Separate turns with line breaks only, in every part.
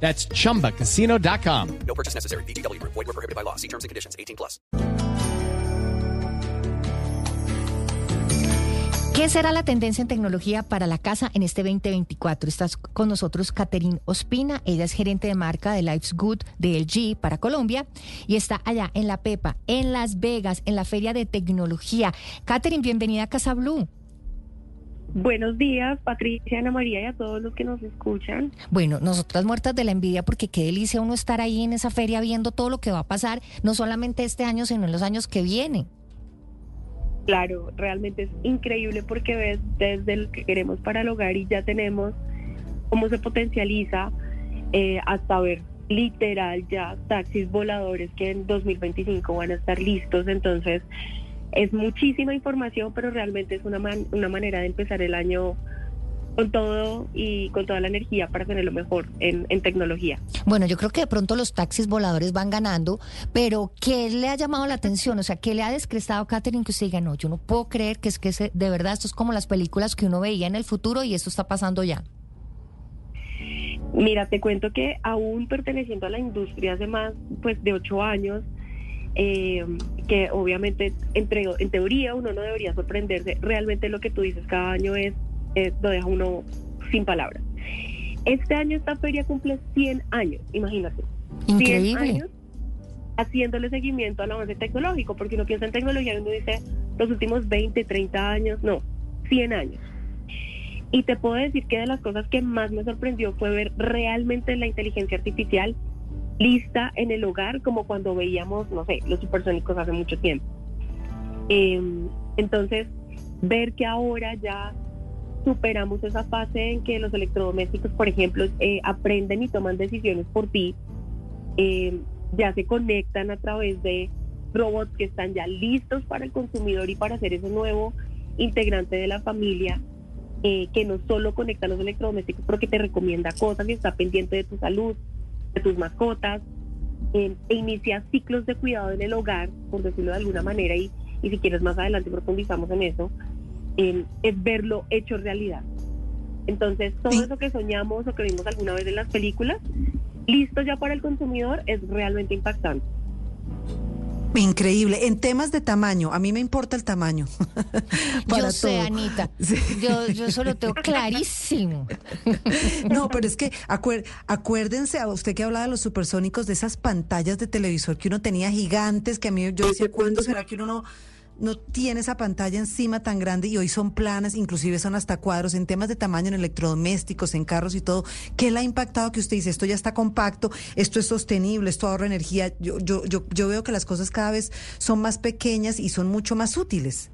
That's chumbacasino.com.
No purchase necessary. BGW. Void were prohibited by law. See terms and conditions. 18 plus.
¿Qué será la tendencia en tecnología para la casa en este 2024? Estás con nosotros Catherine Ospina, ella es gerente de marca de Life's Good de LG para Colombia y está allá en La Pepa, en Las Vegas, en la Feria de Tecnología. Catherine, bienvenida a Casa Blue.
Buenos días, Patricia, Ana María y a todos los que nos escuchan.
Bueno, nosotras muertas de la envidia porque qué delicia uno estar ahí en esa feria viendo todo lo que va a pasar, no solamente este año, sino en los años que vienen.
Claro, realmente es increíble porque ves desde lo que queremos para el hogar y ya tenemos cómo se potencializa eh, hasta ver literal ya taxis voladores que en 2025 van a estar listos. Entonces, es muchísima información, pero realmente es una, una manera de empezar el año con todo y con toda la energía para tenerlo mejor en, en, tecnología.
Bueno, yo creo que de pronto los taxis voladores van ganando, pero ¿qué le ha llamado la atención? O sea, ¿qué le ha descrestado Catherine que usted diga, no, yo no puedo creer que es que de verdad esto es como las películas que uno veía en el futuro y esto está pasando ya?
Mira, te cuento que aún perteneciendo a la industria hace más pues de ocho años, eh, que obviamente entre, en teoría uno no debería sorprenderse. Realmente lo que tú dices cada año es, lo deja uno sin palabras. Este año esta feria cumple 100 años, imagínate.
Increíble.
100 años haciéndole seguimiento al avance tecnológico, porque uno piensa en tecnología y uno dice los últimos 20, 30 años, no, 100 años. Y te puedo decir que de las cosas que más me sorprendió fue ver realmente la inteligencia artificial lista en el hogar como cuando veíamos, no sé, los supersónicos hace mucho tiempo. Em, entonces, ver que ahora ya superamos esa fase en que los electrodomésticos, por ejemplo, eh, aprenden y toman decisiones por ti, em, ya se conectan a través de robots que están ya listos para el consumidor y para ser ese nuevo integrante de la familia, eh, que no solo conecta los electrodomésticos, pero que te recomienda cosas y está pendiente de tu salud, de tus mascotas, eh, e inicia ciclos de cuidado en el hogar, por decirlo de alguna manera, y, y si quieres más adelante profundizamos en eso, eh, es verlo hecho realidad. Entonces, todo eso que soñamos o que vimos alguna vez en las películas, listo ya para el consumidor, es realmente impactante.
Increíble. En temas de tamaño, a mí me importa el tamaño.
yo sé, Anita. Yo, yo eso lo tengo clarísimo.
no, pero es que acuérdense, a usted que hablaba de los supersónicos, de esas pantallas de televisor que uno tenía gigantes, que a mí yo decía, ¿cuándo será que uno no no tiene esa pantalla encima tan grande y hoy son planas, inclusive son hasta cuadros en temas de tamaño, en electrodomésticos, en carros y todo. ¿Qué le ha impactado que usted dice, esto ya está compacto, esto es sostenible, esto ahorra energía? Yo, yo, yo, yo veo que las cosas cada vez son más pequeñas y son mucho más útiles.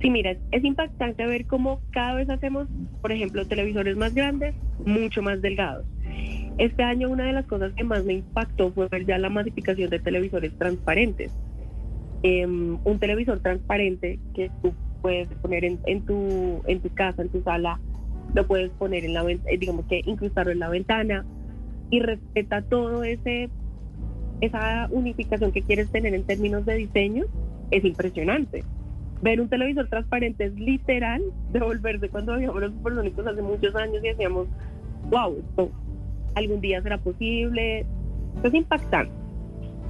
Sí, mira, es impactante ver cómo cada vez hacemos, por ejemplo, televisores más grandes, mucho más delgados. Este año una de las cosas que más me impactó fue ver ya la masificación de televisores transparentes Em, un televisor transparente que tú puedes poner en, tu, en tu casa, en tu sala, lo puedes poner en la eh, digamos que incrustarlo en la ventana y respeta todo ese esa unificación que quieres tener en términos de diseño es impresionante. Ver un televisor transparente es literal devolverse cuando habíamos los supersónicos hace muchos años y decíamos, wow, esto algún día será posible. es impactante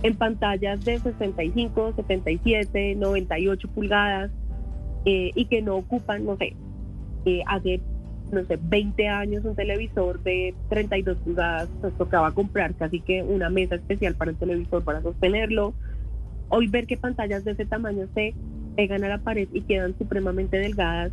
en pantallas de 65, 77, 98 pulgadas eh, y que no ocupan, no sé, eh, hace, no sé, 20 años un televisor de 32 pulgadas, nos tocaba comprar casi que una mesa especial para el televisor para sostenerlo. Hoy ver que pantallas de ese tamaño se pegan a la pared y quedan supremamente delgadas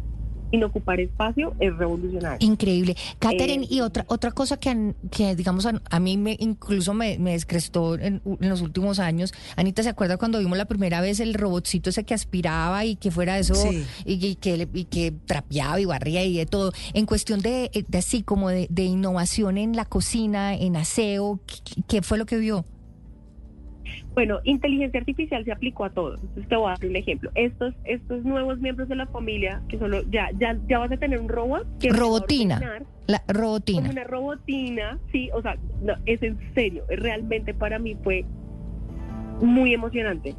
sin ocupar espacio es revolucionario.
Increíble. Catherine, eh, y otra otra cosa que, que digamos, a, mí me incluso me, me descrestó en, los últimos años. Anita, ¿se acuerda cuando vimos la primera vez el robotcito ese que aspiraba y que fuera eso, y, que, y que trapeaba y barría y de todo? En cuestión de, así como de, innovación en la cocina, en aseo, ¿qué, fue lo que vio?
Bueno, inteligencia artificial se aplicó a todos. Entonces te voy a dar un ejemplo. Estos, estos nuevos miembros de la familia, que solo ya, ya, ya vas a tener un robot que va a
Robotina. La
como
robotina.
una robotina, sí, o sea, no, es en serio, realmente para mí fue muy emocionante.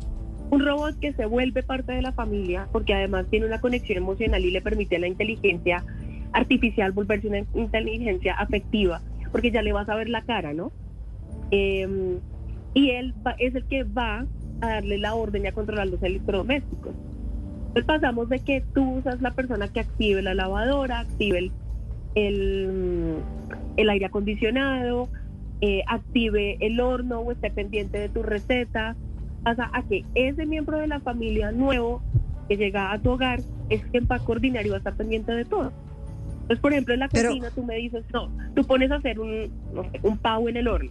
Un robot que se vuelve parte de la familia, porque además tiene una conexión emocional y le permite a la inteligencia artificial volverse una inteligencia afectiva, porque ya le vas a ver la cara, ¿no? Eh, y él va- es el que va a darle la orden y a controlar los electrodomésticos. Entonces pasamos de que tú usas la persona que active la lavadora, active el, el, el aire acondicionado, eh, active el horno o esté pendiente de tu receta, pasa a que ese miembro de la familia nuevo que llega a tu hogar es quien va a coordinar y va a estar pendiente de todo. Entonces, por ejemplo, en la
Pero-
cocina tú me dices, no, tú pones a hacer un, no sé, un pavo en el horno.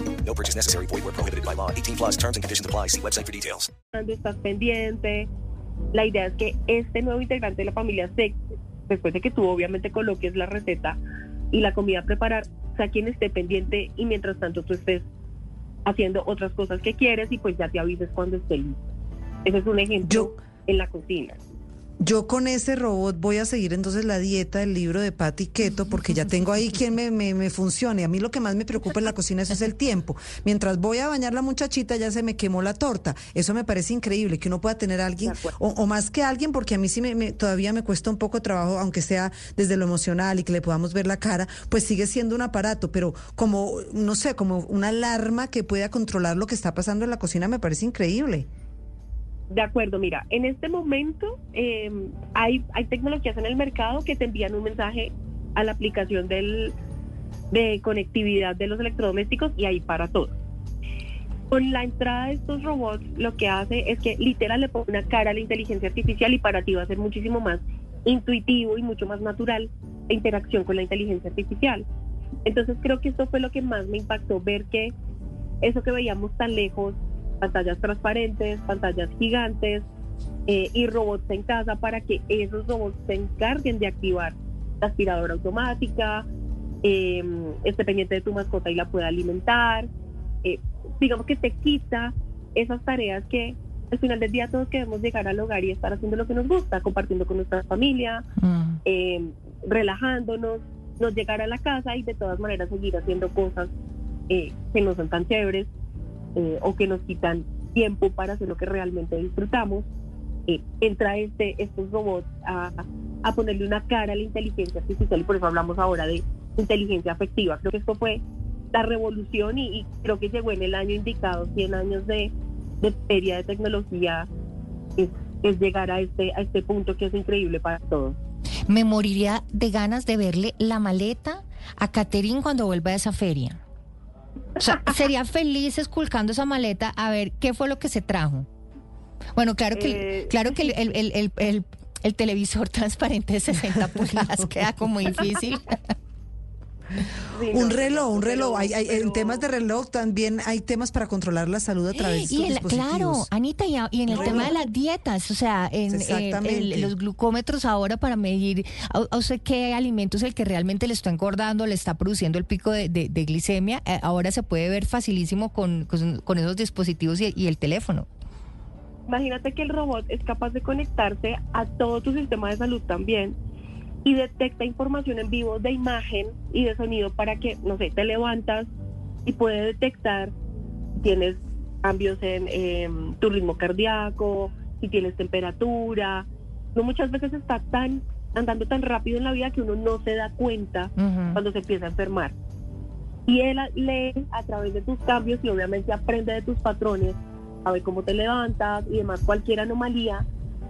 No purchase necessary. Void where prohibited by law. 18 plus terms and conditions apply. See website for details.
cuando estás pendiente. La idea es que este nuevo integrante de la familia, se, después de que tú obviamente coloques la receta y la comida a preparar, sea quien esté pendiente y mientras tanto tú estés haciendo otras cosas que quieres y pues ya te avises cuando esté listo. Ese es un ejemplo
Yo-
en la cocina.
Yo con ese robot voy a seguir entonces la dieta del libro de Patti Keto porque ya tengo ahí quien me, me, me funcione. A mí lo que más me preocupa en la cocina eso es el tiempo. Mientras voy a bañar la muchachita ya se me quemó la torta. Eso me parece increíble que uno pueda tener a alguien o, o más que alguien porque a mí sí me, me- todavía me cuesta un poco trabajo aunque sea desde lo emocional y que le podamos ver la cara, pues sigue siendo un aparato, pero como no sé, como una alarma que pueda controlar lo que está pasando en la cocina me parece increíble.
De acuerdo, mira, en este momento eh, hay, hay tecnologías en el mercado que te envían un mensaje a la aplicación del, de conectividad de los electrodomésticos y ahí para todo. Con la entrada de estos robots, lo que hace es que literal le pone una cara a la inteligencia artificial y para ti va a ser muchísimo más intuitivo y mucho más natural la interacción con la inteligencia artificial. Entonces creo que esto fue lo que más me impactó, ver que eso que veíamos tan lejos pantallas transparentes, pantallas gigantes eh, y robots en casa para que esos robots se encarguen de activar la aspiradora automática, eh, esté pendiente de tu mascota y la pueda alimentar. eh, digamos que te quita esas tareas que al final del día todos queremos llegar al hogar y estar haciendo lo que nos gusta, compartiendo con nuestra familia,
Mm.
eh, relajándonos, no llegar a la casa y de todas maneras seguir haciendo cosas eh, que no son tan chéveres eh, o que nos quitan tiempo para hacer lo que realmente disfrutamos. Eh, entra este, estos robots a, a ponerle una cara a la inteligencia artificial y por eso hablamos ahora de inteligencia afectiva. Creo que esto fue la revolución y, creo que llegó en el año indicado, 100 años de, de feria de tecnología, es, es llegar a este, a este punto que es increíble para todos.
Me moriría de ganas de verle la maleta a Caterín cuando vuelva de esa feria. O sea, sería feliz esculcando esa maleta a ver qué fue lo que se trajo. Bueno, claro que,
Eh.
claro que el, el- el- el- el- el televisor transparente de 60 pulgadas queda como difícil.
Sí,
Un
no,
reloj, un reloj. Hay, hay- En temas de reloj también hay temas para controlar la salud a través de
Y el- claro. Anita, y, en el
No.
tema de las dietas, o sea, en, en los glucómetros ahora para medir a, a usted qué alimento es el que realmente le está engordando, le está produciendo el pico de, de- de glicemia, eh, ahora se puede ver facilísimo con, con, con esos dispositivos y, y el teléfono.
Imagínate que el robot es capaz de conectarse a todo tu sistema de salud también y detecta información en vivo de imagen y de sonido para que, no sé, te levantas y puede detectar si tienes cambios en em, tu ritmo cardíaco, si tienes temperatura. No muchas veces está tan andando tan rápido en la vida que uno no se da cuenta cuando se empieza a enfermar. Y él a- lee a través de tus cambios y obviamente aprende de tus patrones, sabe cómo te levantas y demás, cualquier anomalía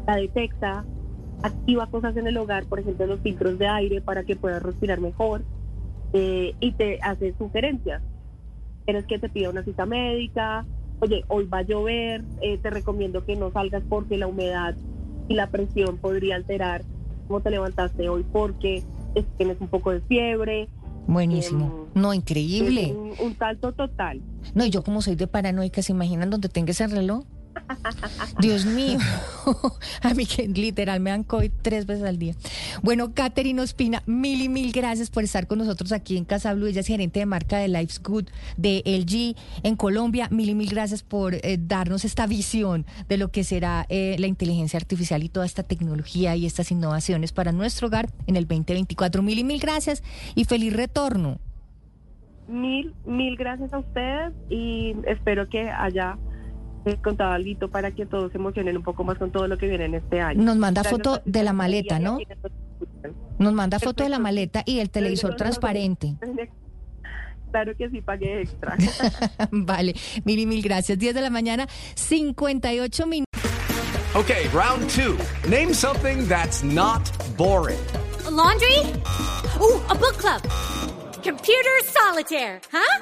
la detecta, activa cosas en el hogar, por ejemplo los filtros de aire para que puedas respirar mejor eh, y te hace sugerencias. Quieres que te pida una cita médica, oye, hoy va a llover, eh, te recomiendo que no salgas porque la humedad y la presión podría alterar cómo te levantaste hoy porque es- tienes un poco de fiebre.
Buenísimo.
Em,
No, increíble.
Un, un salto total.
No, y yo como soy de paranoica, ¿se imaginan donde tenga ese reloj? Dios mío, a mí que literal me dan COVID tres veces al día. Bueno, Katherine Ospina, mil y mil gracias por estar con nosotros aquí en Casa Blue. Ella es gerente de marca de Life's Good de LG en Colombia. Mil y mil gracias por eh, darnos esta visión de lo que será eh, la inteligencia artificial y toda esta tecnología y estas innovaciones para nuestro hogar en el 2024. Mil y mil gracias y feliz retorno.
Mil, mil gracias a ustedes y espero que haya eh, contado algo para que todos se emocionen un poco más con todo lo que viene en este año.
Nos manda foto de la maleta, ¿no?
nos
manda foto de la maleta y del televisor transparente.
Claro que sí, pagué extra.
vale, mil y mil gracias. 10 de la mañana, 58 minutos.
Okay, round two. Name something that's not boring.
A laundry? Ooh, a book club. Computer solitaire, huh?